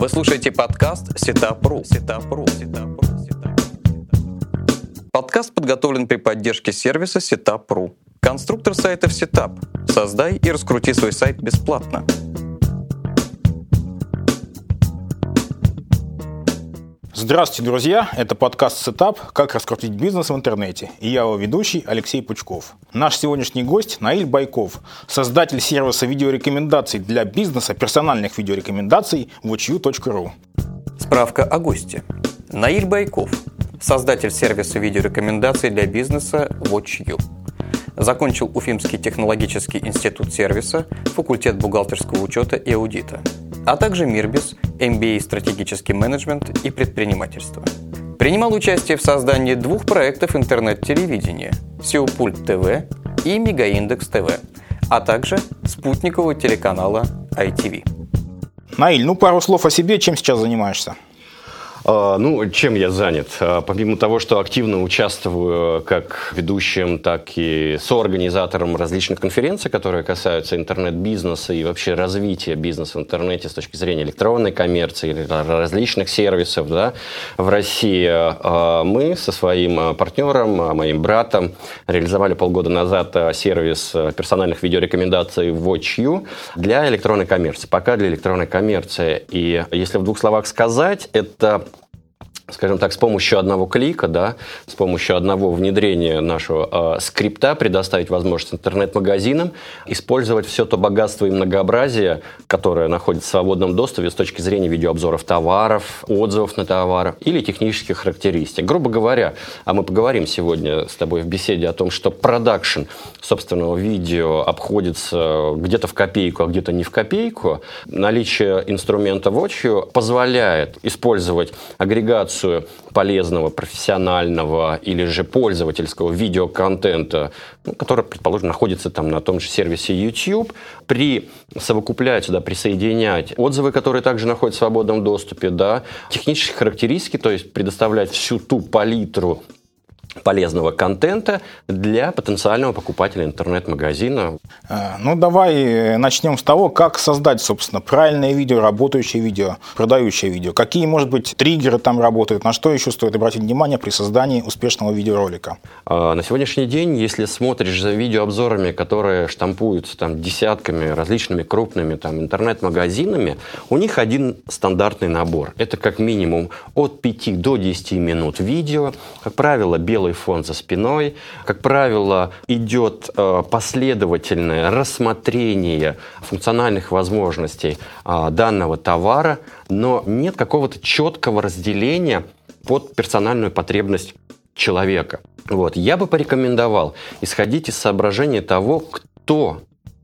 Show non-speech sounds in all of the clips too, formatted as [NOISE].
Вы слушаете подкаст Setup.ru. Setup.ru. Setup.ru. Подкаст подготовлен при поддержке сервиса Setup.ru. Конструктор сайтов Setup. Создай и раскрути свой сайт бесплатно. Здравствуйте, друзья! Это подкаст «Setup. Как раскрутить бизнес в интернете». И я его ведущий Алексей Пучков. Наш сегодняшний гость Наиль Байков, создатель сервиса видеорекомендаций для бизнеса, персональных видеорекомендаций watchu.ru. Справка о госте. Наиль Байков, создатель сервиса видеорекомендаций для бизнеса WatchU. Закончил Уфимский технологический институт сервиса, факультет бухгалтерского учета и аудита – а также Мирбис, MBA «Стратегический менеджмент и предпринимательство». Принимал участие в создании двух проектов интернет-телевидения «Сеопульт ТВ» и «Мегаиндекс ТВ», а также спутникового телеканала ITV. Наиль, ну пару слов о себе, чем сейчас занимаешься? А, ну, чем я занят? А, помимо того, что активно участвую как ведущим, так и соорганизатором различных конференций, которые касаются интернет-бизнеса и вообще развития бизнеса в интернете с точки зрения электронной коммерции или различных сервисов да, в России, а, мы со своим партнером, моим братом, реализовали полгода назад сервис персональных видеорекомендаций WatchU для электронной коммерции. Пока для электронной коммерции. И если в двух словах сказать, это скажем так, с помощью одного клика, да, с помощью одного внедрения нашего э, скрипта предоставить возможность интернет-магазинам использовать все то богатство и многообразие, которое находится в свободном доступе с точки зрения видеообзоров товаров, отзывов на товары или технических характеристик. Грубо говоря, а мы поговорим сегодня с тобой в беседе о том, что продакшн собственного видео обходится где-то в копейку, а где-то не в копейку, наличие инструмента Watch позволяет использовать агрегацию реализацию полезного, профессионального или же пользовательского видеоконтента, ну, который, предположим, находится там на том же сервисе YouTube, при совокуплять сюда, присоединять отзывы, которые также находятся в свободном доступе, да, технические характеристики, то есть предоставлять всю ту палитру полезного контента для потенциального покупателя интернет-магазина. Э, ну, давай начнем с того, как создать, собственно, правильное видео, работающее видео, продающее видео. Какие, может быть, триггеры там работают, на что еще стоит обратить внимание при создании успешного видеоролика? А, на сегодняшний день, если смотришь за видеообзорами, которые штампуются там десятками различными крупными там интернет-магазинами, у них один стандартный набор. Это как минимум от 5 до 10 минут видео, как правило, белый белый фон за спиной. Как правило, идет э, последовательное рассмотрение функциональных возможностей э, данного товара, но нет какого-то четкого разделения под персональную потребность человека. Вот. Я бы порекомендовал исходить из соображения того, кто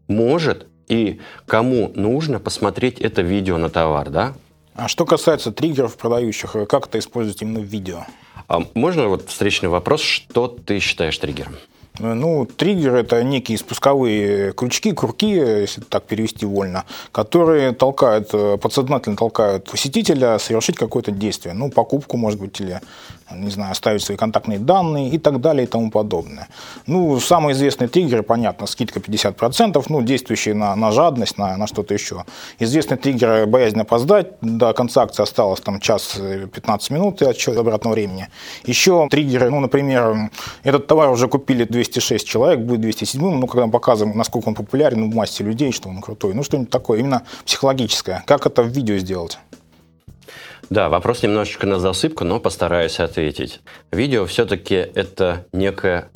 может и кому нужно посмотреть это видео на товар, да? А что касается триггеров продающих, как это использовать именно в видео? А можно вот встречный вопрос, что ты считаешь триггером? Ну, триггер – это некие спусковые крючки, курки, если так перевести вольно, которые толкают, подсознательно толкают посетителя совершить какое-то действие. Ну, покупку, может быть, или не знаю, оставить свои контактные данные и так далее и тому подобное. Ну, самый известный триггер, понятно, скидка 50%, ну, действующий на, на жадность, на, на что-то еще. Известный триггер – боязнь опоздать, до конца акции осталось там час 15 минут и отсчет обратного времени. Еще триггеры, ну, например, этот товар уже купили 206 человек, будет 207, ну, когда мы показываем, насколько он популярен в массе людей, что он крутой, ну, что-нибудь такое, именно психологическое. Как это в видео сделать? Да, вопрос немножечко на засыпку, но постараюсь ответить. Видео все-таки это некая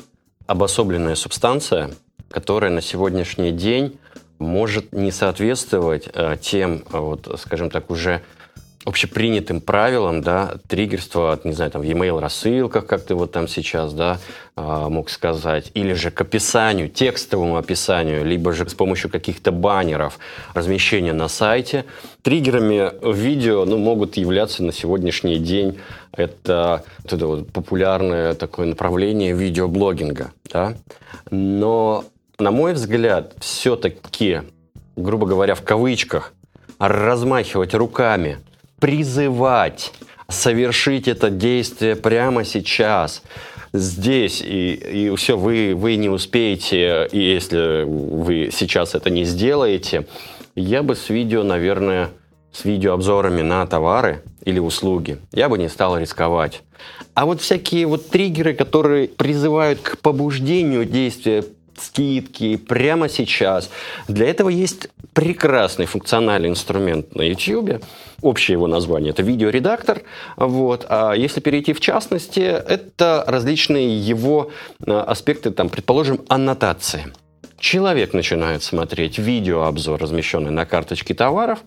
обособленная субстанция, которая на сегодняшний день может не соответствовать э, тем, вот, скажем так, уже общепринятым правилам, да, триггерство не знаю, там, в e-mail рассылках, как ты вот там сейчас, да, а, мог сказать, или же к описанию, текстовому описанию, либо же с помощью каких-то баннеров размещения на сайте. Триггерами в видео, ну, могут являться на сегодняшний день это, это вот популярное такое направление видеоблогинга, да, но, на мой взгляд, все-таки, грубо говоря, в кавычках, размахивать руками – призывать совершить это действие прямо сейчас, здесь, и, и все, вы, вы не успеете, и если вы сейчас это не сделаете, я бы с видео, наверное, с видеообзорами на товары или услуги, я бы не стал рисковать. А вот всякие вот триггеры, которые призывают к побуждению действия скидки прямо сейчас. Для этого есть прекрасный функциональный инструмент на YouTube. Общее его название – это видеоредактор. Вот. А если перейти в частности, это различные его э, аспекты, там, предположим, аннотации. Человек начинает смотреть видеообзор, размещенный на карточке товаров,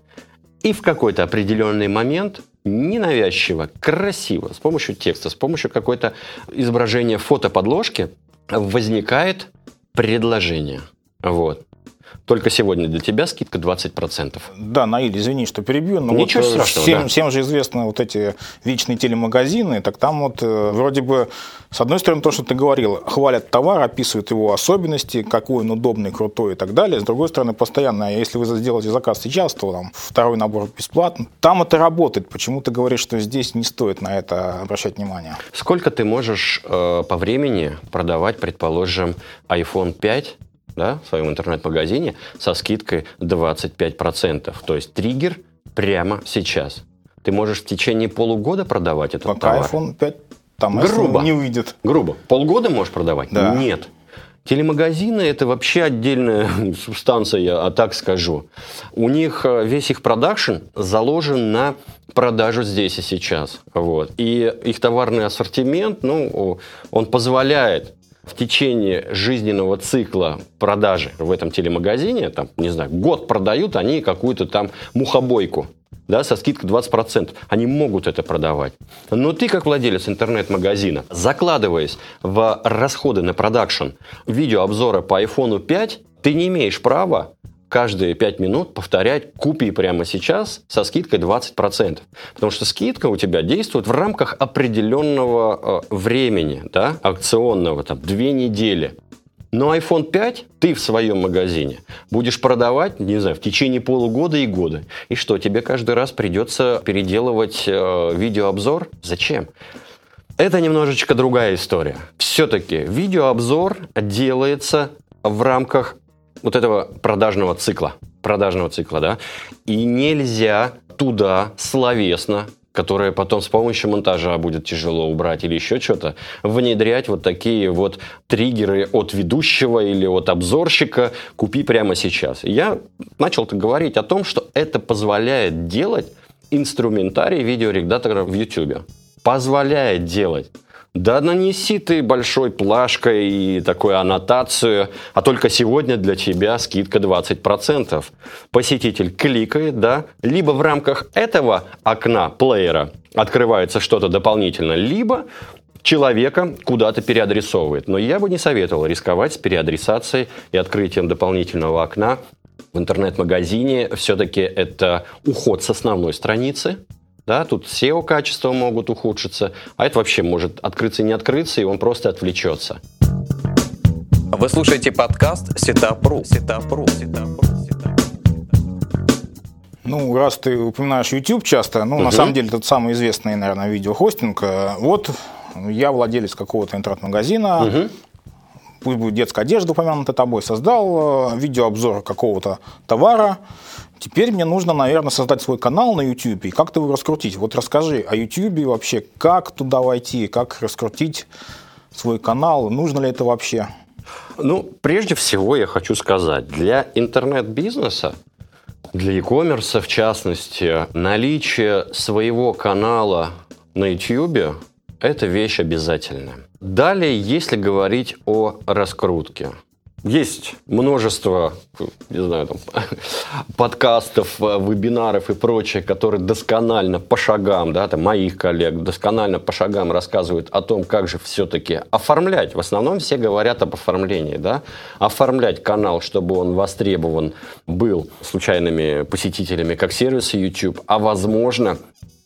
и в какой-то определенный момент ненавязчиво, красиво, с помощью текста, с помощью какой-то изображения фотоподложки возникает предложение. Вот. Только сегодня для тебя скидка 20%. Да, Наиль, извини, что перебью, но Ничего вот э, страшного, всем, да. всем же известно вот эти вечные телемагазины, так там вот э, вроде бы, с одной стороны, то, что ты говорил, хвалят товар, описывают его особенности, какой он удобный, крутой и так далее. С другой стороны, постоянно, если вы сделаете заказ сейчас, то там второй набор бесплатно. Там это работает. Почему ты говоришь, что здесь не стоит на это обращать внимание? Сколько ты можешь э, по времени продавать, предположим, iPhone 5 да, в своем интернет-магазине со скидкой 25%? То есть триггер прямо сейчас. Ты можешь в течение полугода продавать этот Пока товар? iPhone 5 там Грубо. не выйдет. Грубо. Полгода можешь продавать? Да. Нет. Телемагазины – это вообще отдельная [LAUGHS] субстанция, я так скажу. У них э, весь их продакшн заложен на продажу здесь и сейчас. Вот. И их товарный ассортимент, ну, он позволяет в течение жизненного цикла продажи в этом телемагазине, там, не знаю, год продают они какую-то там мухобойку, да, со скидкой 20%. Они могут это продавать. Но ты, как владелец интернет-магазина, закладываясь в расходы на продакшн видеообзора по iPhone 5, ты не имеешь права каждые 5 минут повторять «купи прямо сейчас» со скидкой 20%. Потому что скидка у тебя действует в рамках определенного э, времени, да, акционного, там, 2 недели. Но iPhone 5 ты в своем магазине будешь продавать, не знаю, в течение полугода и года. И что, тебе каждый раз придется переделывать э, видеообзор? Зачем? Это немножечко другая история. Все-таки видеообзор делается в рамках вот этого продажного цикла. Продажного цикла, да. И нельзя туда словесно которое потом с помощью монтажа будет тяжело убрать или еще что-то, внедрять вот такие вот триггеры от ведущего или от обзорщика «купи прямо сейчас». Я начал говорить о том, что это позволяет делать инструментарий видеоредактора в YouTube. Позволяет делать. Да нанеси ты большой плашкой и такую аннотацию, а только сегодня для тебя скидка 20%. Посетитель кликает, да, либо в рамках этого окна плеера открывается что-то дополнительно, либо человека куда-то переадресовывает. Но я бы не советовал рисковать с переадресацией и открытием дополнительного окна в интернет-магазине. Все-таки это уход с основной страницы, да, тут SEO-качества могут ухудшиться, а это вообще может открыться и не открыться, и он просто отвлечется. Вы слушаете подкаст Сетапру. Сетапру. Сетапру. Ну, раз ты упоминаешь YouTube часто, ну, Мгм. на самом деле, это самый известный, наверное, видеохостинг. Э, Вот я владелец какого-то интернет-магазина, Мгм. пусть будет детская одежда упомянута тобой, создал э, видеообзор какого-то товара. Теперь мне нужно, наверное, создать свой канал на YouTube и как-то его раскрутить. Вот расскажи о YouTube вообще, как туда войти, как раскрутить свой канал, нужно ли это вообще? Ну, прежде всего я хочу сказать, для интернет-бизнеса, для e-commerce в частности, наличие своего канала на YouTube – это вещь обязательная. Далее, если говорить о раскрутке. Есть множество, не знаю, там, [LAUGHS] подкастов, э, вебинаров и прочее, которые досконально по шагам, да, там, моих коллег, досконально по шагам рассказывают о том, как же все-таки оформлять. В основном все говорят об оформлении, да, оформлять канал, чтобы он востребован был случайными посетителями, как сервисы YouTube, а возможно,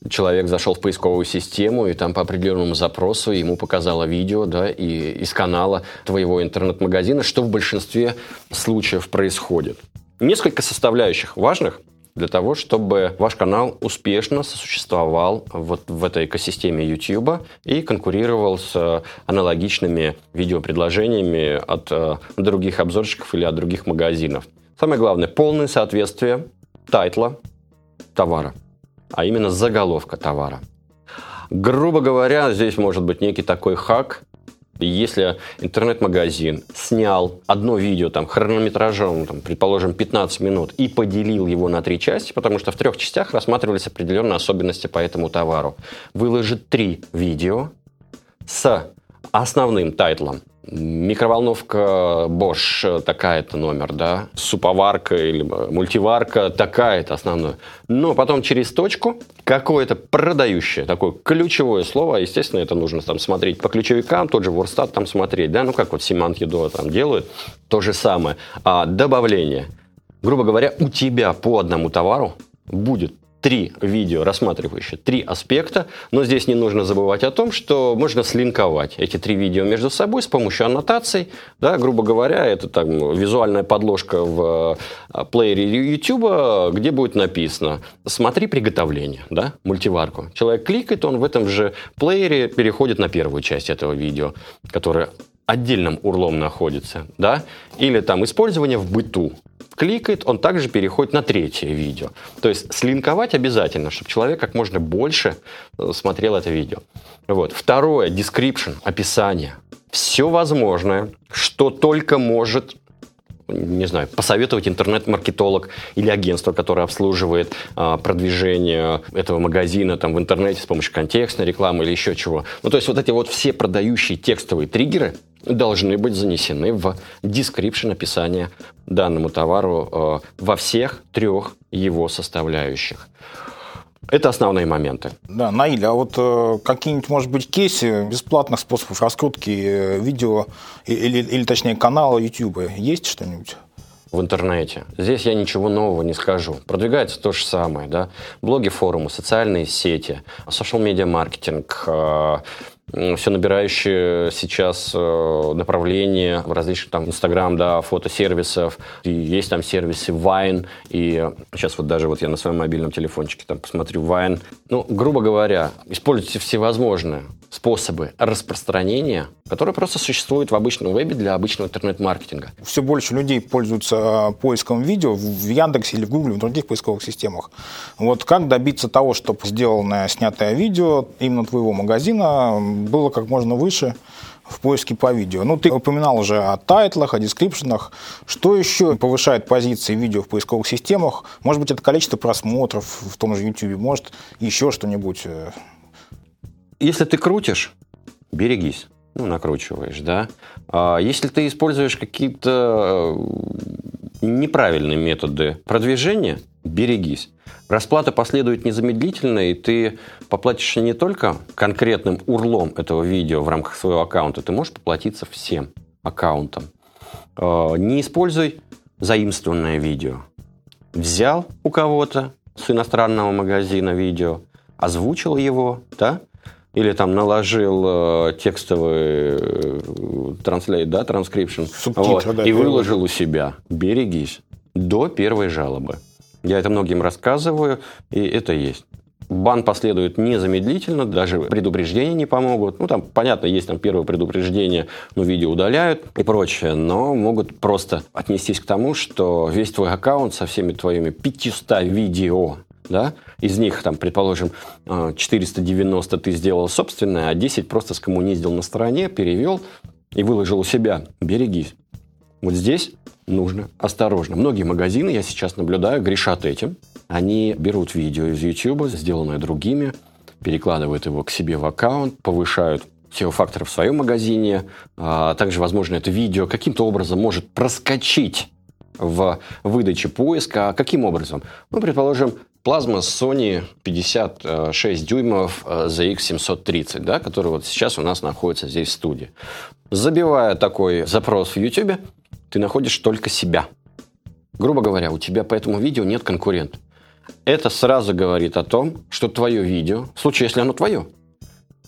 человек зашел в поисковую систему, и там по определенному запросу ему показало видео да, и, из канала твоего интернет-магазина, что в большинстве случаев происходит. Несколько составляющих важных для того, чтобы ваш канал успешно сосуществовал вот в этой экосистеме YouTube и конкурировал с аналогичными видеопредложениями от э, других обзорщиков или от других магазинов. Самое главное – полное соответствие тайтла, товара, а именно заголовка товара. Грубо говоря, здесь может быть некий такой хак, если интернет-магазин снял одно видео там, хронометражом, там, предположим, 15 минут и поделил его на три части, потому что в трех частях рассматривались определенные особенности по этому товару, выложит три видео с основным тайтлом микроволновка Bosch такая-то номер, да, суповарка или мультиварка такая-то основной. Но потом через точку какое-то продающее, такое ключевое слово, естественно, это нужно там смотреть по ключевикам, тот же Ворстат там смотреть, да, ну как вот Симант Едо там делают, то же самое. А добавление. Грубо говоря, у тебя по одному товару будет три видео, рассматривающие три аспекта, но здесь не нужно забывать о том, что можно слинковать эти три видео между собой с помощью аннотаций. Да, грубо говоря, это там, визуальная подложка в а, плеере YouTube, где будет написано «Смотри приготовление», да, мультиварку. Человек кликает, он в этом же плеере переходит на первую часть этого видео, которая отдельным урлом находится, да, или там использование в быту, кликает, он также переходит на третье видео. То есть слинковать обязательно, чтобы человек как можно больше э, смотрел это видео. Вот. Второе, description, описание. Все возможное, что только может не знаю, посоветовать интернет-маркетолог или агентство, которое обслуживает а, продвижение этого магазина там, в интернете с помощью контекстной рекламы или еще чего. Ну, то есть вот эти вот все продающие текстовые триггеры должны быть занесены в description описания данному товару э, во всех трех его составляющих. Это основные моменты. Да, Наиль, а вот э, какие-нибудь, может быть, кейсы бесплатных способов раскрутки э, видео или, или, точнее, канала YouTube есть что-нибудь? в интернете. Здесь я ничего нового не скажу. Продвигается то же самое, да. Блоги, форумы, социальные сети, social медиа маркетинг, э, все набирающее сейчас э, направление различных там Инстаграм, да, фотосервисов. И есть там сервисы Vine, и сейчас вот даже вот я на своем мобильном телефончике там посмотрю Vine. Ну, грубо говоря, используйте всевозможные способы распространения, которые просто существуют в обычном вебе для обычного интернет-маркетинга. Все больше людей пользуются поиском видео в Яндексе или в Гугле, в других поисковых системах. Вот как добиться того, чтобы сделанное, снятое видео именно твоего магазина было как можно выше в поиске по видео. Ну, ты упоминал уже о тайтлах, о дескрипшенах. Что еще повышает позиции видео в поисковых системах? Может быть, это количество просмотров в том же YouTube, может, еще что-нибудь э, если ты крутишь, берегись. Ну, накручиваешь, да. А если ты используешь какие-то э, неправильные методы продвижения, берегись. Расплата последует незамедлительно, и ты поплатишь не только конкретным урлом этого видео в рамках своего аккаунта, ты можешь поплатиться всем аккаунтам. А, не используй заимствованное видео. Взял у кого-то с иностранного магазина видео, озвучил его, да, или там наложил э, текстовый э, транслейт, да, транскрипшн, вот, да, и выложил у себя. Берегись до первой жалобы. Я это многим рассказываю, и это есть. Бан последует незамедлительно, даже предупреждения не помогут. Ну, там, понятно, есть там первое предупреждение, ну, видео удаляют и прочее, но могут просто отнестись к тому, что весь твой аккаунт со всеми твоими 500 видео да, из них, там, предположим, 490 э, ты сделал собственное, а 10 просто скоммуниздил на стороне, перевел и выложил у себя. Берегись. Вот здесь нужно осторожно. Многие магазины, я сейчас наблюдаю, грешат этим. Они берут видео из YouTube, сделанное другими, перекладывают его к себе в аккаунт, повышают SEO-факторы в своем магазине. А также, возможно, это видео каким-то образом может проскочить в выдаче поиска. А каким образом? Ну, предположим, плазма Sony 56 дюймов ZX730, э, да, который вот сейчас у нас находится здесь в студии. Забивая такой запрос в YouTube, ты находишь только себя. Грубо говоря, у тебя по этому видео нет конкурента. Это сразу говорит о том, что твое видео, в случае, если оно твое,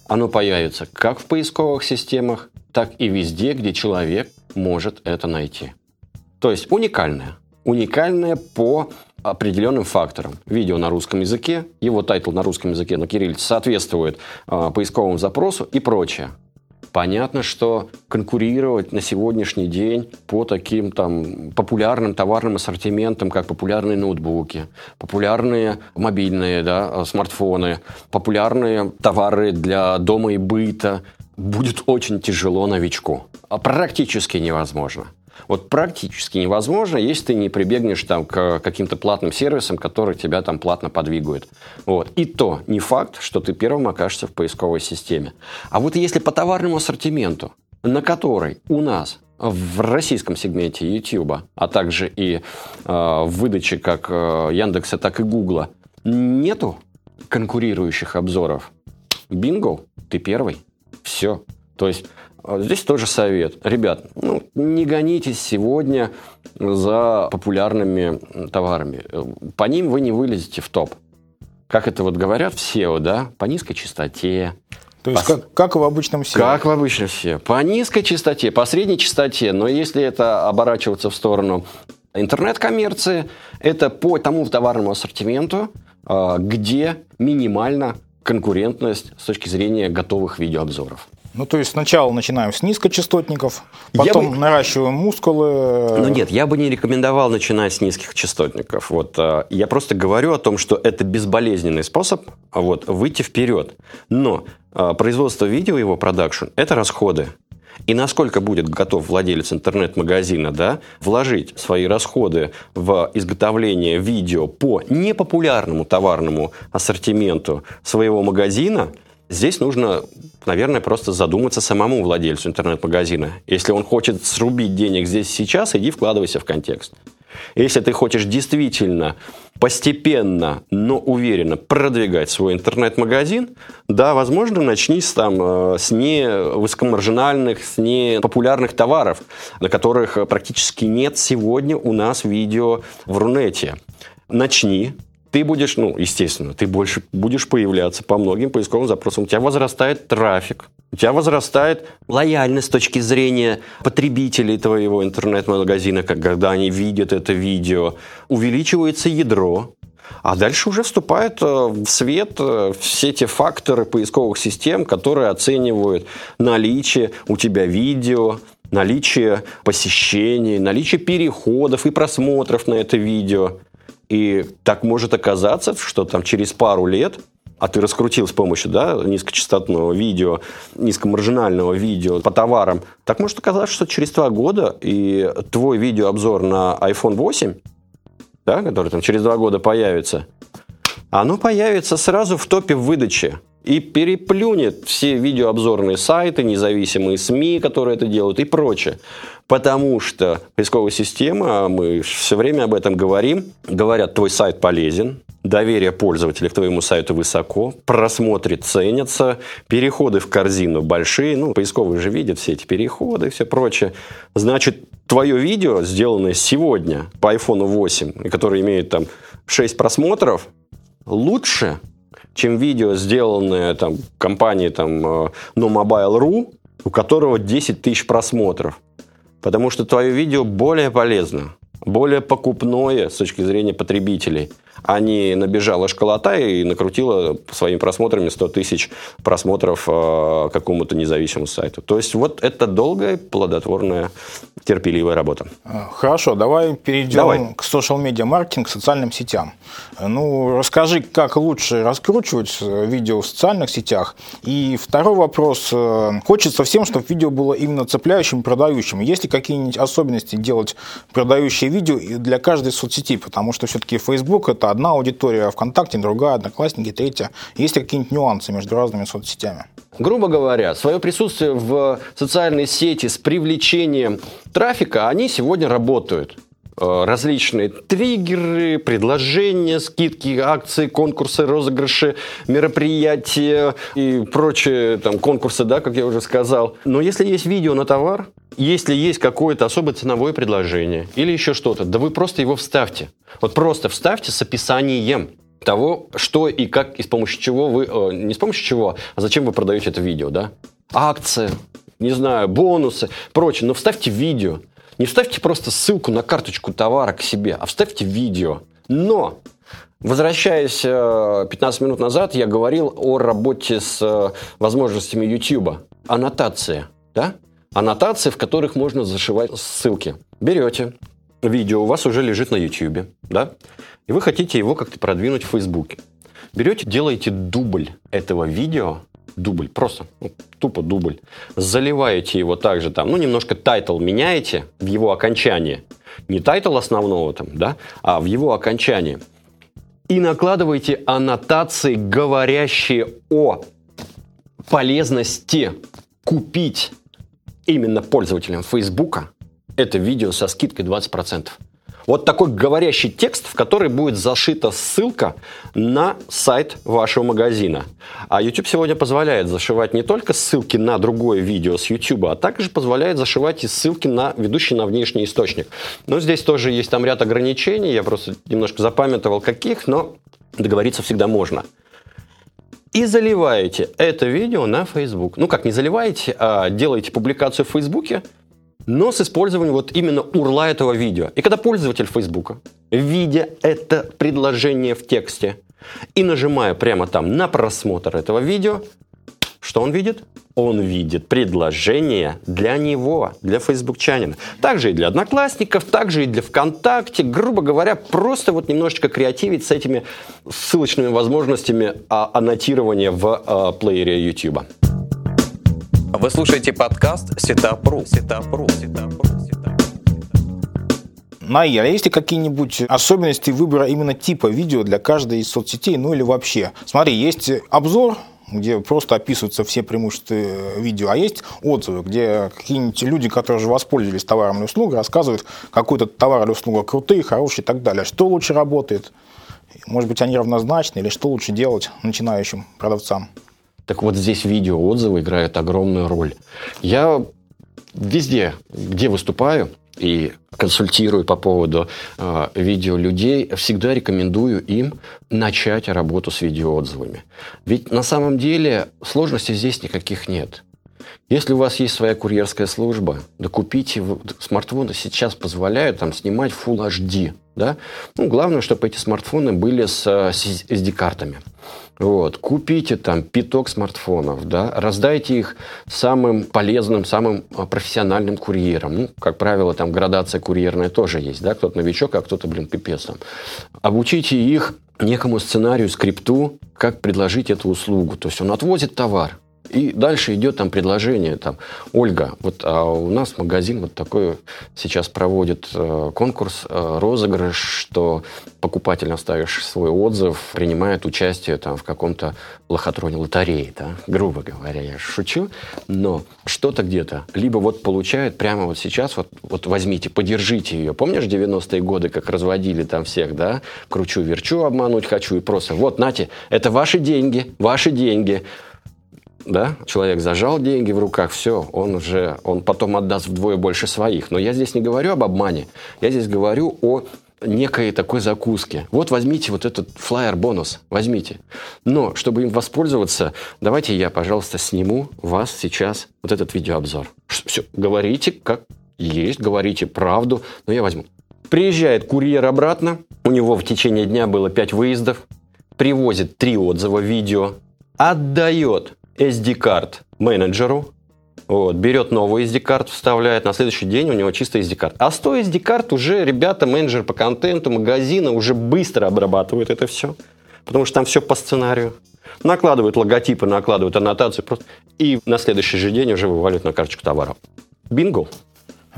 оно появится как в поисковых системах, так и везде, где человек может это найти. То есть уникальное. Уникальное по определенным факторам. Видео на русском языке, его title на русском языке на кириллице соответствует э, поисковому запросу и прочее. Понятно, что конкурировать на сегодняшний день по таким там популярным товарным ассортиментам, как популярные ноутбуки, популярные мобильные да, смартфоны, популярные товары для дома и быта, будет очень тяжело новичку. А практически невозможно. Вот практически невозможно, если ты не прибегнешь там к каким-то платным сервисам, которые тебя там платно подвигают. Вот. И то не факт, что ты первым окажешься в поисковой системе. А вот если по товарному ассортименту, на который у нас в российском сегменте YouTube, а также и э, в выдаче как э, Яндекса, так и Гугла, нету конкурирующих обзоров. Бинго, ты первый. Все. То есть здесь тоже совет. Ребят, ну, не гонитесь сегодня за популярными товарами. По ним вы не вылезете в топ. Как это вот говорят в SEO, да? По низкой частоте. То есть, по... как, как в обычном SEO? Как в обычном SEO. По низкой частоте, по средней частоте. Но если это оборачиваться в сторону интернет-коммерции, это по тому товарному ассортименту, а, где минимально конкурентность с точки зрения готовых видеообзоров. Ну, то есть сначала начинаем с низкочастотников, потом бы... наращиваем мускулы. Ну нет, я бы не рекомендовал начинать с низких частотников. Вот, э, я просто говорю о том, что это безболезненный способ вот, выйти вперед. Но э, производство видео, его продакшн – это расходы. И насколько будет готов владелец интернет-магазина да, вложить свои расходы в изготовление видео по непопулярному товарному ассортименту своего магазина – Здесь нужно, наверное, просто задуматься самому владельцу интернет-магазина. Если он хочет срубить денег здесь сейчас, иди вкладывайся в контекст. Если ты хочешь действительно постепенно, но уверенно продвигать свой интернет-магазин, да, возможно, начни с, там, э, с не высокомаржинальных, с не популярных товаров, на которых практически нет сегодня у нас видео в Рунете. Начни, ты будешь, ну, естественно, ты больше будешь появляться по многим поисковым запросам. У тебя возрастает трафик, у тебя возрастает лояльность с точки зрения потребителей твоего интернет-магазина, когда они видят это видео. Увеличивается ядро, а дальше уже вступают э, в свет э, все те факторы поисковых систем, которые оценивают наличие у тебя видео, наличие посещений, наличие переходов и просмотров на это видео. И так может оказаться, что там через пару лет а ты раскрутил с помощью да, низкочастотного видео, низкомаржинального видео по товарам, так может оказаться, что через два года и твой видеообзор на iPhone 8, да, который там через два года появится, оно появится сразу в топе выдачи и переплюнет все видеообзорные сайты, независимые СМИ, которые это делают и прочее. Потому что поисковая система, а мы все время об этом говорим, говорят, твой сайт полезен, доверие пользователя к твоему сайту высоко, просмотры ценятся, переходы в корзину большие, ну, поисковые же видят все эти переходы и все прочее. Значит, твое видео, сделанное сегодня по iPhone 8, которое имеет там 6 просмотров, лучше, чем видео, сделанное там компанией там э, NoMobile.ru, у которого 10 тысяч просмотров. Потому что твое видео более полезно, более покупное с точки зрения потребителей – а не набежала школота и накрутила своими просмотрами 100 тысяч просмотров э, какому-то независимому сайту. То есть вот это долгая, плодотворная, терпеливая работа. Хорошо, давай перейдем давай. к media маркетинг, к социальным сетям. Ну, расскажи, как лучше раскручивать э, видео в социальных сетях. И второй вопрос. Э, хочется всем, чтобы видео было именно цепляющим, продающим. Есть ли какие-нибудь особенности делать продающие видео для каждой соцсети? Потому что все-таки Facebook – это одна аудитория, ВКонтакте другая, Одноклассники третья. Есть ли какие-нибудь нюансы между разными соцсетями? Грубо говоря, свое присутствие в социальной сети с привлечением трафика, они сегодня работают различные триггеры, предложения, скидки, акции, конкурсы, розыгрыши, мероприятия и прочие там, конкурсы, да, как я уже сказал. Но если есть видео на товар, если есть какое-то особое ценовое предложение или еще что-то, да вы просто его вставьте. Вот просто вставьте с описанием того, что и как, и с помощью чего вы... Э, не с помощью чего, а зачем вы продаете это видео, да? Акция, не знаю, бонусы, прочее. Но вставьте видео. Не вставьте просто ссылку на карточку товара к себе, а вставьте видео. Но Возвращаясь 15 э, минут назад, я говорил о работе с э, возможностями YouTube. аннотации, да? Аннотации, в которых можно зашивать ссылки. Берете видео, у вас уже лежит на YouTube, да? И вы хотите его как-то продвинуть в Фейсбуке. Берете, делаете дубль этого видео, дубль, просто ну, тупо дубль. Заливаете его также там, ну, немножко title меняете в его окончании. Не title основного там, да, а в его окончании. И накладываете аннотации, говорящие о полезности купить именно пользователям Фейсбука это видео со скидкой 20%. Вот такой говорящий текст, в который будет зашита ссылка на сайт вашего магазина. А YouTube сегодня позволяет зашивать не только ссылки на другое видео с YouTube, а также позволяет зашивать и ссылки на ведущий на внешний источник. Но здесь тоже есть там ряд ограничений, я просто немножко запамятовал каких, но договориться всегда можно и заливаете это видео на Facebook. Ну как, не заливаете, а делаете публикацию в Фейсбуке, но с использованием вот именно урла этого видео. И когда пользователь Фейсбука, видя это предложение в тексте и нажимая прямо там на просмотр этого видео, что он видит? Он видит предложение для него, для фейсбукчанина. Также и для одноклассников, также и для ВКонтакте. Грубо говоря, просто вот немножечко креативить с этими ссылочными возможностями а, аннотирования в а, плеере YouTube. Вы слушаете подкаст Сетапру. Сетапру. Сетапру. Наир, а есть ли какие-нибудь особенности выбора именно типа видео для каждой из соцсетей, ну или вообще? Смотри, есть обзор, где просто описываются все преимущества видео, а есть отзывы, где какие-нибудь люди, которые уже воспользовались товаром или услугой, рассказывают, какой-то товар или услуга крутые, хорошие и так далее. Что лучше работает? Может быть, они равнозначны или что лучше делать начинающим продавцам? Так вот здесь видеоотзывы играют огромную роль. Я везде, где выступаю и консультирую по поводу э, видео людей, всегда рекомендую им начать работу с видеоотзывами. Ведь на самом деле сложностей здесь никаких нет. Если у вас есть своя курьерская служба, да купите смартфоны сейчас позволяют там снимать Full HD, да? Ну, главное, чтобы эти смартфоны были с, SD-картами. Вот. Купите там пяток смартфонов, да, раздайте их самым полезным, самым а, профессиональным курьерам. Ну, как правило, там градация курьерная тоже есть, да, кто-то новичок, а кто-то, блин, пипец там. Обучите их некому сценарию, скрипту, как предложить эту услугу. То есть он отвозит товар, и дальше идет там предложение, там, Ольга, вот а у нас магазин вот такой сейчас проводит э, конкурс, э, розыгрыш, что покупатель, оставишь свой отзыв, принимает участие там в каком-то лохотроне лотереи, да, грубо говоря, я шучу, но что-то где-то, либо вот получает прямо вот сейчас, вот, вот возьмите, подержите ее. Помнишь 90-е годы, как разводили там всех, да, кручу-верчу, обмануть хочу и просто, вот, нате, это ваши деньги, ваши деньги, да, человек зажал деньги в руках, все, он уже, он потом отдаст вдвое больше своих. Но я здесь не говорю об обмане, я здесь говорю о некой такой закуске. Вот возьмите вот этот флайер-бонус, возьмите. Но, чтобы им воспользоваться, давайте я, пожалуйста, сниму вас сейчас вот этот видеообзор. Все, говорите как есть, говорите правду, но я возьму. Приезжает курьер обратно, у него в течение дня было 5 выездов, привозит 3 отзыва видео, отдает SD-карт менеджеру, вот, берет новый SD-карт, вставляет, на следующий день у него чисто SD-карт. А 100 SD-карт уже ребята, менеджер по контенту, магазина уже быстро обрабатывают это все, потому что там все по сценарию. Накладывают логотипы, накладывают аннотацию, просто, и на следующий же день уже вываливают на карточку товаров. Бинго!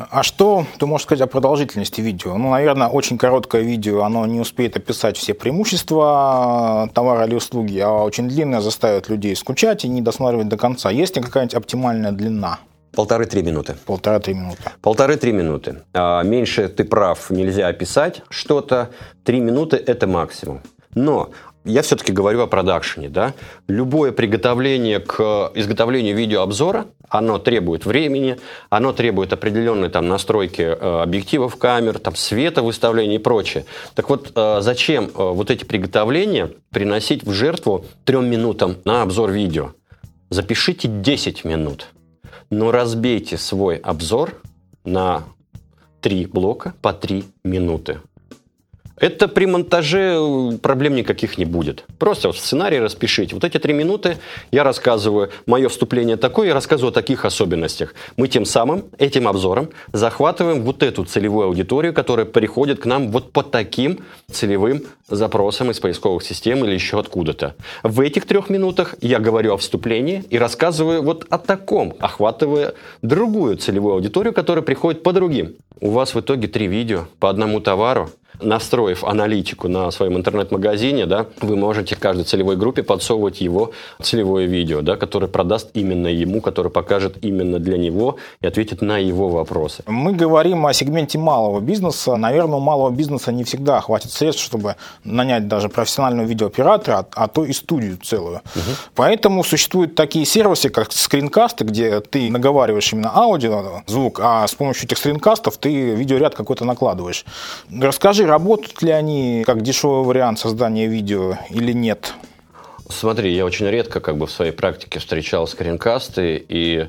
А что ты можешь сказать о продолжительности видео? Ну, наверное, очень короткое видео, оно не успеет описать все преимущества товара или услуги, а очень длинное заставит людей скучать и не досматривать до конца. Есть ли какая-нибудь оптимальная длина? Полторы-три минуты. Полторы-три минуты. Полторы-три минуты. А меньше ты прав, нельзя описать что-то. Три минуты – это максимум. Но я все-таки говорю о продакшене, да. Любое приготовление к изготовлению видеообзора, оно требует времени, оно требует определенной там настройки э, объективов камер, там света выставления и прочее. Так вот, э, зачем э, вот эти приготовления приносить в жертву трем минутам на обзор видео? Запишите 10 минут, но разбейте свой обзор на три блока по 3 минуты. Это при монтаже э, проблем никаких не будет. Просто в сценарий распишите. Вот эти три минуты я рассказываю, мое вступление такое, я рассказываю о таких особенностях. Мы тем самым, этим обзором, захватываем вот эту целевую аудиторию, которая приходит к нам вот по таким целевым запросам из поисковых систем или еще откуда-то. В этих трех минутах я говорю о вступлении и рассказываю вот о таком, охватывая другую целевую аудиторию, которая приходит по другим. У вас в итоге три видео по одному товару, настроив аналитику на своем интернет-магазине, да, вы можете каждой целевой группе подсовывать его целевое видео, да, которое продаст именно ему, которое покажет именно для него и ответит на его вопросы. Мы говорим о сегменте малого бизнеса. Наверное, у малого бизнеса не всегда хватит средств, чтобы нанять даже профессионального видеооператора, а, а то и студию целую. Угу. Поэтому существуют такие сервисы, как скринкасты, где ты наговариваешь именно аудио, звук, а с помощью этих скринкастов ты видеоряд какой-то накладываешь. Расскажи, работают ли они как дешевый вариант создания видео или нет? Смотри, я очень редко как бы в своей практике встречал скринкасты, и,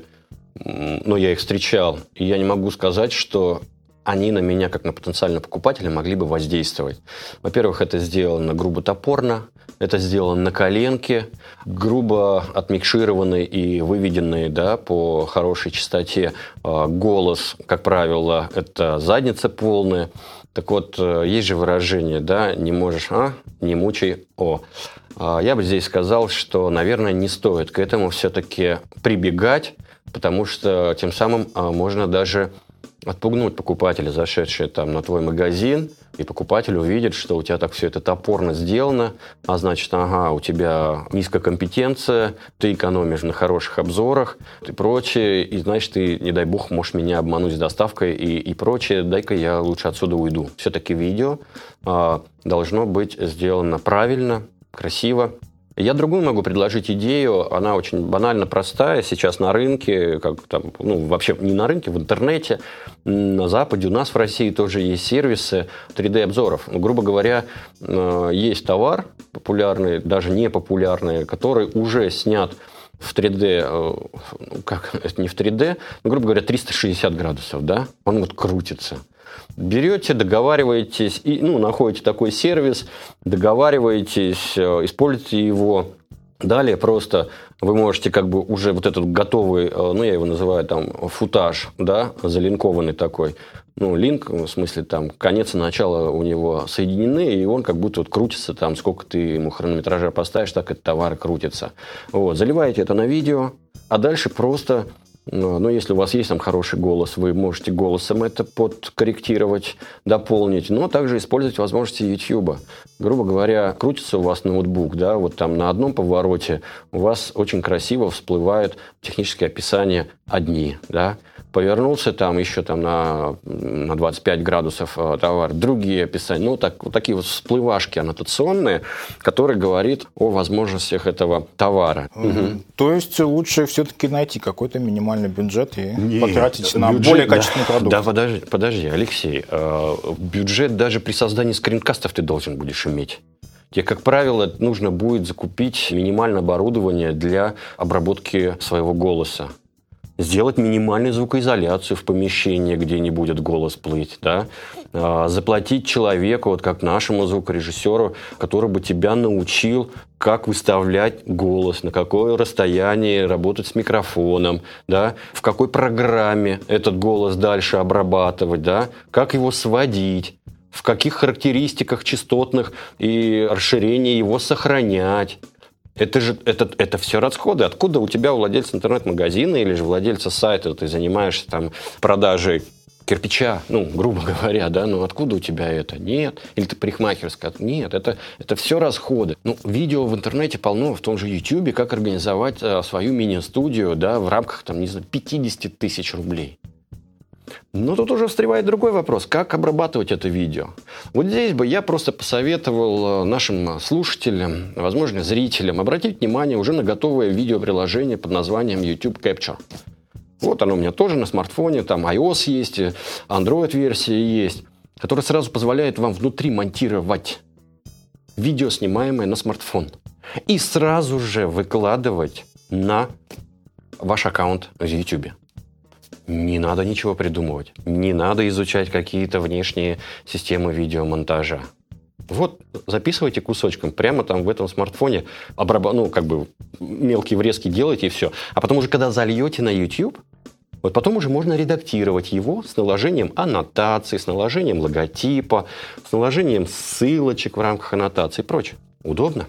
ну, я их встречал, и я не могу сказать, что они на меня, как на потенциального покупателя, могли бы воздействовать. Во-первых, это сделано грубо топорно, это сделано на коленке, грубо отмикшированный и выведенный да, по хорошей частоте а, голос, как правило, это задница полная. Так вот, э, есть же выражение, да, не можешь, а, не мучай, о. А, я бы здесь сказал, что, наверное, не стоит к этому все-таки прибегать, потому что тем самым а, можно даже отпугнуть покупателя, зашедшего там на твой магазин, и покупатель увидит, что у тебя так все это топорно сделано, а значит, ага, у тебя низкая компетенция, ты экономишь на хороших обзорах и прочее, и значит, ты, не дай бог, можешь меня обмануть с доставкой и, и прочее, дай-ка я лучше отсюда уйду. Все-таки видео а, должно быть сделано правильно, красиво, я другую могу предложить идею, она очень банально простая. Сейчас на рынке, как там, ну, вообще не на рынке, в интернете, на Западе, у нас в России тоже есть сервисы 3D-обзоров. Ну, грубо говоря, э, есть товар популярный, даже не популярный, который уже снят в 3D, э, ну, как, [LAUGHS] не в 3D, ну, грубо говоря, 360 градусов, да, он вот крутится. Берете, договариваетесь, и, ну, находите такой сервис, договариваетесь, э, используете его. Далее просто вы можете как бы уже вот этот готовый, э, ну, я его называю там футаж, да, залинкованный такой, ну, линк, в смысле, там, конец и начало у него соединены, и он как будто вот крутится, там, сколько ты ему хронометража поставишь, так этот товар крутится. Вот, заливаете это на видео, а дальше просто но, но если у вас есть там хороший голос, вы можете голосом это подкорректировать, дополнить, но также использовать возможности YouTube. Грубо говоря, крутится у вас ноутбук, да, вот там на одном повороте у вас очень красиво всплывают технические описания одни, да, повернулся там еще там на, на 25 градусов э, товар, другие описания, ну, так, вот такие вот всплывашки аннотационные, которые говорит о возможностях этого товара. Угу. То есть лучше все-таки найти какой-то минимальный бюджет и Нет, потратить на бюджет, более качественный да, продукт. Да, подожди, подожди Алексей, э, бюджет даже при создании скринкастов ты должен будешь иметь. Тебе, как правило, нужно будет закупить минимальное оборудование для обработки своего голоса сделать минимальную звукоизоляцию в помещении, где не будет голос плыть, да, а, заплатить человеку, вот как нашему звукорежиссеру, который бы тебя научил, как выставлять голос, на какое расстояние работать с микрофоном, да, в какой программе этот голос дальше обрабатывать, да, как его сводить, в каких характеристиках частотных и расширения его сохранять. Это же это, это все расходы. Откуда у тебя, у владельца интернет-магазина или же владельца сайта, ты занимаешься там продажей кирпича, ну, грубо [LAUGHS] говоря, да, ну откуда у тебя это? Нет. Или ты парикмахерская? Нет, это, это все расходы. Ну, видео в интернете полно, в том же YouTube, как организовать а, свою мини-студию, да, в рамках, там, не знаю, 50 тысяч рублей. Но тут уже встревает другой вопрос. Как обрабатывать это видео? Вот здесь бы я просто посоветовал э, нашим слушателям, возможно, зрителям, обратить внимание уже на готовое видеоприложение под названием YouTube Capture. Вот оно у меня тоже на смартфоне, там iOS есть, Android-версия есть, которая сразу позволяет вам внутри монтировать видео, снимаемое на смартфон. И сразу же выкладывать на ваш аккаунт в YouTube. Не надо ничего придумывать. Не надо изучать какие-то внешние системы видеомонтажа. Вот записывайте кусочком, прямо там в этом смартфоне, обраб... ну, как бы мелкие врезки делайте и все. А потом уже, когда зальете на YouTube, вот потом уже можно редактировать его с наложением аннотаций, с наложением логотипа, с наложением ссылочек в рамках аннотации и прочее. Удобно.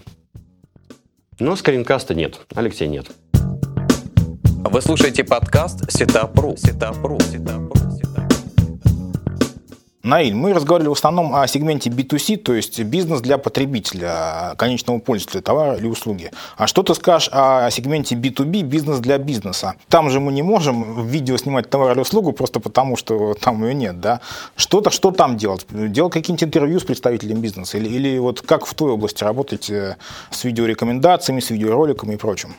Но скринкаста нет. Алексей нет. Вы слушаете подкаст Сетапру. Сетапру. Наиль, мы разговаривали в основном о сегменте B2C, то есть бизнес для потребителя, конечного пользователя товара или услуги. А что ты скажешь о сегменте B2B, бизнес для бизнеса? Там же мы не можем в видео снимать товар или услугу просто потому, что там ее нет, да? Что-то, что там делать? Делать какие-нибудь интервью с представителем бизнеса? Или, или вот как в той области работать э, с видеорекомендациями, с видеороликами и прочим?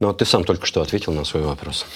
Ну, а ты сам только что ответил на свой вопрос.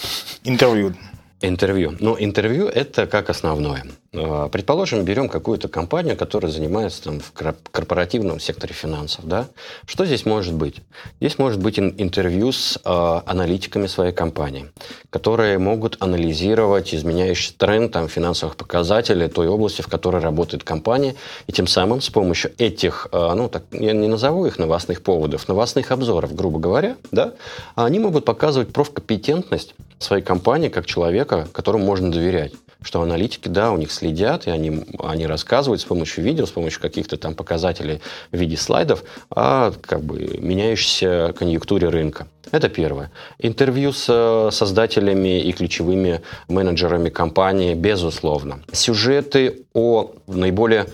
Интервью. Интервью. Ну, интервью – это как основное. А, предположим, берем какую-то компанию, которая занимается там, в корпоративном секторе финансов. Да? Что здесь может быть? Здесь может быть интервью с э, аналитиками своей компании, которые могут анализировать изменяющий тренд там, финансовых показателей той области, в которой работает компания, и тем самым с помощью этих, э, ну, так, я не назову их новостных поводов, новостных обзоров, грубо говоря, да, они могут показывать профкомпетентность своей компании как человека, которому можно доверять. Что аналитики, да, у них следят, и они, они рассказывают с помощью видео, с помощью каких-то там показателей в виде слайдов о как бы, меняющейся конъюнктуре рынка. Это первое. Интервью с э, создателями и ключевыми менеджерами компании, безусловно. Сюжеты о наиболее,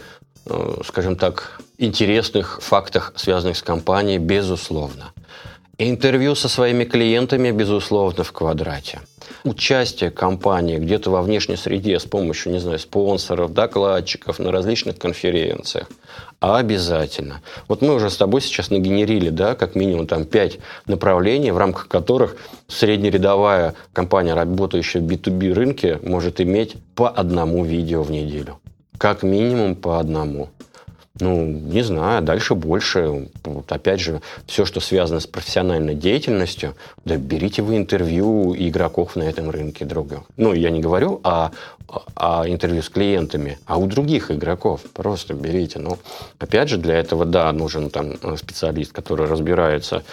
э, скажем так, интересных фактах, связанных с компанией, безусловно. Интервью со своими клиентами, безусловно, в квадрате. Участие компании где-то во внешней среде с помощью, не знаю, спонсоров, докладчиков на различных конференциях. Обязательно. Вот мы уже с тобой сейчас нагенерили, да, как минимум там пять направлений, в рамках которых среднерядовая компания, работающая в B2B рынке, может иметь по одному видео в неделю. Как минимум по одному. Ну, не знаю, дальше больше. Вот опять же, все, что связано с профессиональной деятельностью, да берите вы интервью игроков на этом рынке других. Ну, я не говорю о а интервью с клиентами, а у других игроков. Просто берите. Но опять же, для этого, да, нужен там специалист, который разбирается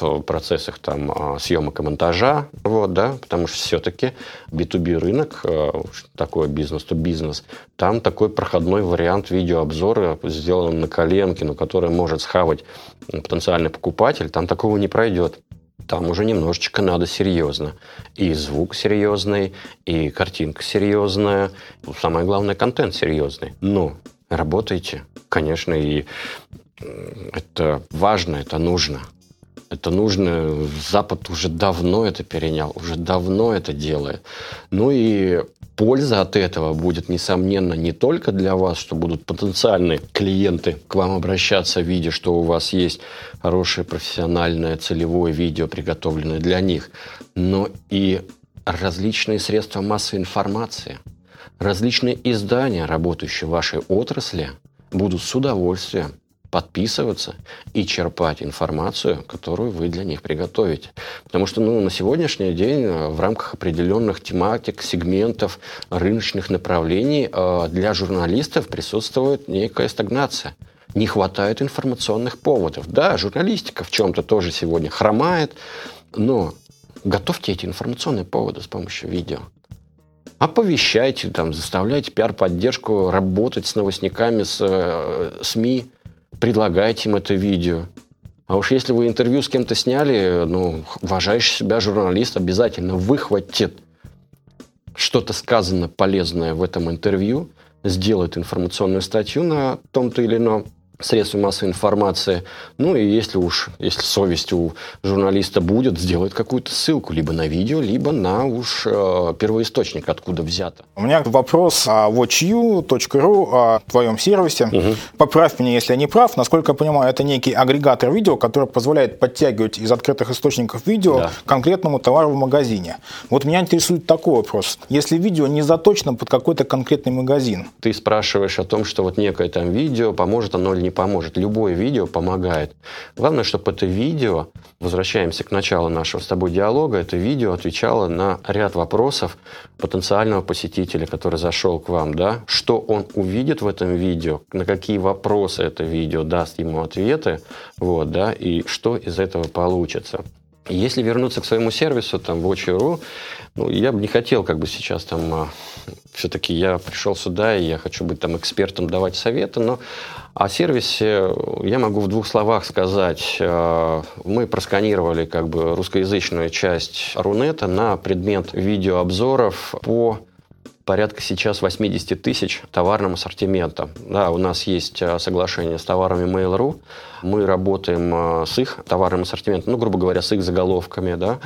в процессах там а, съемок и монтажа, вот, да, потому что все-таки B2B рынок, а, такой бизнес-то-бизнес, там такой проходной вариант видеообзора, сделан на коленке, но который может схавать потенциальный покупатель, там такого не пройдет там уже немножечко надо серьезно. И звук серьезный, и картинка серьезная. Самое главное, контент серьезный. Но работайте, конечно, и это важно, это нужно. Это нужно. Запад уже давно это перенял, уже давно это делает. Ну и польза от этого будет, несомненно, не только для вас, что будут потенциальные клиенты к вам обращаться, видя, что у вас есть хорошее профессиональное целевое видео, приготовленное для них, но и различные средства массовой информации, различные издания, работающие в вашей отрасли, будут с удовольствием подписываться и черпать информацию, которую вы для них приготовите. Потому что ну, на сегодняшний день э, в рамках определенных тематик, сегментов, рыночных направлений э, для журналистов присутствует некая стагнация. Не хватает информационных поводов. Да, журналистика в чем-то тоже сегодня хромает, но готовьте эти информационные поводы с помощью видео оповещайте, там, заставляйте пиар-поддержку работать с новостниками, с э, СМИ, предлагайте им это видео. А уж если вы интервью с кем-то сняли, ну, уважающий себя журналист обязательно выхватит что-то сказано полезное в этом интервью, сделает информационную статью на том-то или ином средства массовой информации. Ну и если уж, если совесть у журналиста будет, сделает какую-то ссылку либо на видео, либо на уж э, первоисточник, откуда взято. У меня вопрос о watchu.ru, о твоем сервисе. Угу. Поправь меня, если я не прав. Насколько я понимаю, это некий агрегатор видео, который позволяет подтягивать из открытых источников видео да. конкретному товару в магазине. Вот меня интересует такой вопрос. Если видео не заточено под какой-то конкретный магазин. Ты спрашиваешь о том, что вот некое там видео, поможет оно или не поможет. Любое видео помогает. Главное, чтобы это видео, возвращаемся к началу нашего с тобой диалога, это видео отвечало на ряд вопросов потенциального посетителя, который зашел к вам, да, что он увидит в этом видео, на какие вопросы это видео даст ему ответы, вот, да, и что из этого получится. Если вернуться к своему сервису, там, Watch.ru, ну, я бы не хотел как бы сейчас там... А, Все-таки я пришел сюда, и я хочу быть там экспертом, давать советы, но о сервисе я могу в двух словах сказать. А, мы просканировали как бы русскоязычную часть Рунета на предмет видеообзоров по порядка сейчас 80 тысяч товарным ассортиментом. Да, у нас есть а, соглашение с товарами Mail.ru. Мы работаем с их товарным ассортиментом, ну, грубо говоря, с их заголовками, да,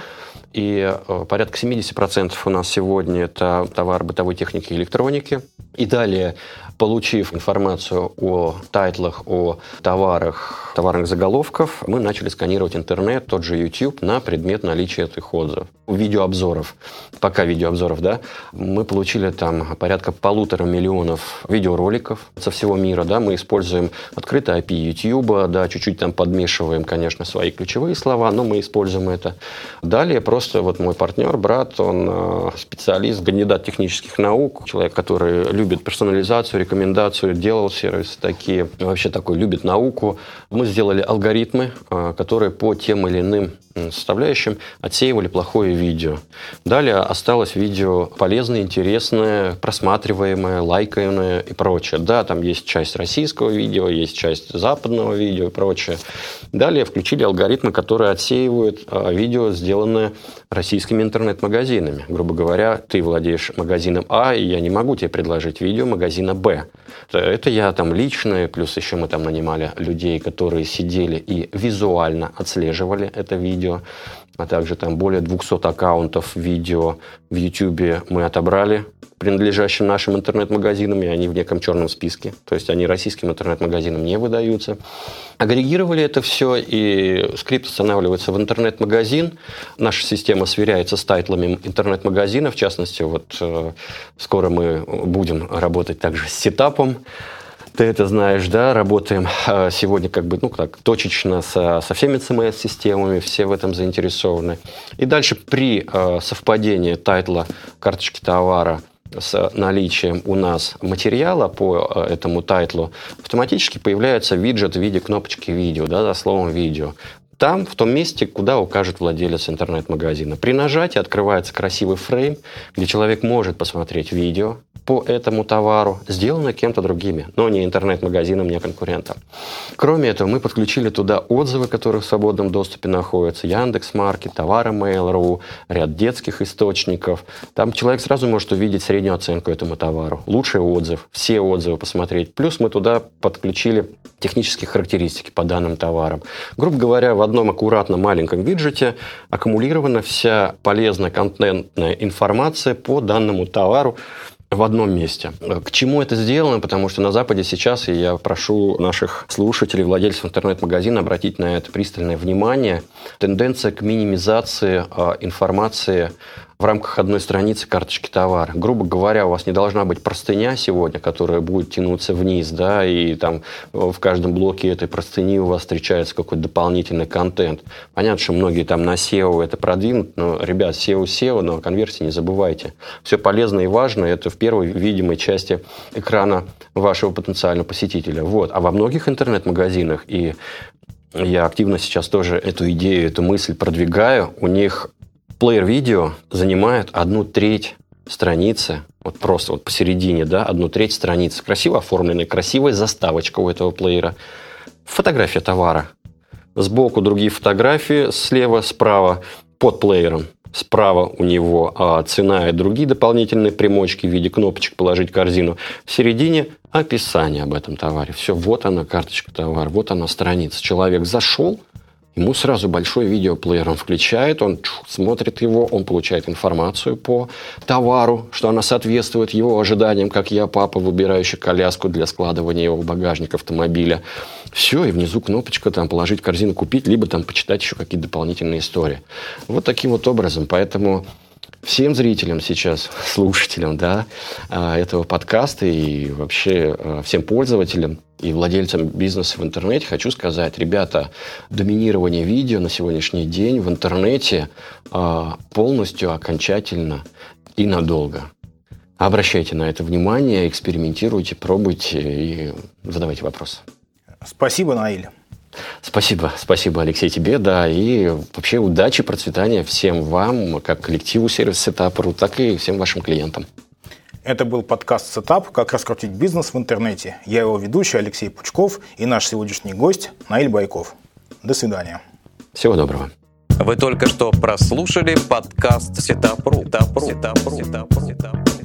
и э, порядка 70% у нас сегодня это товар бытовой техники и электроники. И далее, получив информацию о тайтлах, о товарах, товарных заголовков, мы начали сканировать интернет, тот же YouTube, на предмет наличия этих отзывов. Видеообзоров, пока видеообзоров, да, мы получили там порядка полутора миллионов видеороликов со всего мира, да, мы используем открытый API YouTube, да, чуть-чуть там подмешиваем, конечно, свои ключевые слова, но мы используем это. Далее просто вот мой партнер, брат, он э, специалист, кандидат технических наук, человек, который любит персонализацию, рекомендацию, делал сервисы такие, вообще такой любит науку. Мы сделали алгоритмы, э, которые по тем или иным составляющим отсеивали плохое видео. Далее осталось видео полезное, интересное, просматриваемое, лайкаемое и прочее. Да, там есть часть российского видео, есть часть западного видео и прочее. Далее включили алгоритмы, которые отсеивают а, видео, сделанное российскими интернет-магазинами. Грубо говоря, ты владеешь магазином А, и я не могу тебе предложить видео магазина Б. Это я там личное, плюс еще мы там нанимали людей, которые сидели и визуально отслеживали это видео а также там более 200 аккаунтов видео в YouTube мы отобрали, принадлежащим нашим интернет-магазинам, и они в неком черном списке. То есть они российским интернет-магазинам не выдаются. Агрегировали это все, и скрипт устанавливается в интернет-магазин. Наша система сверяется с title ами интернет-магазина. В частности, вот э, скоро мы будем работать также с Setup ом ты это знаешь, да, работаем а, сегодня как бы, ну, так, точечно со, со всеми CMS-системами, все в этом заинтересованы. И дальше при э, совпадении title а карточки товара с наличием у нас материала по э, этому title у, автоматически появляется виджет в виде кнопочки видео, да, за словом видео там, в том месте, куда укажет владелец интернет-магазина. При нажатии открывается красивый фрейм, где человек может посмотреть видео по этому товару, сделанное кем-то другими, но не интернет-магазином, не конкурентом. Кроме этого, мы подключили туда отзывы, которые в свободном доступе находятся, Яндекс.Маркет, товары Mail.ru, ряд детских источников. Там человек сразу может увидеть среднюю оценку этому товару, лучший отзыв, все отзывы посмотреть. Плюс мы туда подключили технические характеристики по данным товарам. Грубо говоря, в одном аккуратном маленьком виджете аккумулирована вся полезная контентная информация по данному товару в одном месте. К чему это сделано? Потому что на Западе сейчас, и я прошу наших слушателей, владельцев интернет-магазина обратить на это пристальное внимание, тенденция к минимизации э, информации в рамках одной страницы карточки товара. Грубо говоря, у вас не должна быть простыня сегодня, которая будет тянуться вниз, да, и там в каждом блоке этой простыни у вас встречается какой-то дополнительный контент. Понятно, что многие там на SEO это продвинут, но, ребят, SEO SEO, но конверсии не забывайте. Все полезное и важное это в первой видимой части экрана вашего потенциального посетителя. Вот. А во многих интернет-магазинах и я активно сейчас тоже эту идею, эту мысль продвигаю. У них плеер видео занимает одну треть страницы, вот просто вот посередине, да, одну треть страницы, красиво оформленная, красивая заставочка у этого плеера, фотография товара, сбоку другие фотографии, слева, справа, под плеером, справа у него а, цена и другие дополнительные примочки в виде кнопочек «Положить корзину», в середине описание об этом товаре. Все, вот она, карточка товара, вот она страница. Человек зашел, Ему сразу большой видеоплеер он включает, он смотрит его, он получает информацию по товару, что она соответствует его ожиданиям, как я, папа, выбирающий коляску для складывания его в багажник автомобиля. Все, и внизу кнопочка там положить корзину, купить, либо там почитать еще какие-то дополнительные истории. Вот таким вот образом. Поэтому всем зрителям сейчас, слушателям да, а, этого подкаста и вообще а, всем пользователям и владельцам бизнеса в интернете хочу сказать, ребята, доминирование видео на сегодняшний день в интернете а, полностью, окончательно и надолго. Обращайте на это внимание, экспериментируйте, пробуйте и задавайте вопросы. Спасибо, Наиль. Спасибо, спасибо, Алексей, тебе, да, и вообще удачи, процветания всем вам, как коллективу сервис Setup.ru, так и всем вашим клиентам. Это был подкаст «Setup. Как раскрутить бизнес в интернете». Я его ведущий Алексей Пучков и наш сегодняшний гость Наиль Байков. До свидания. Всего доброго. Вы только что прослушали подкаст. Setup.ru. Setup.ru. Setup.ru. Setup.ru.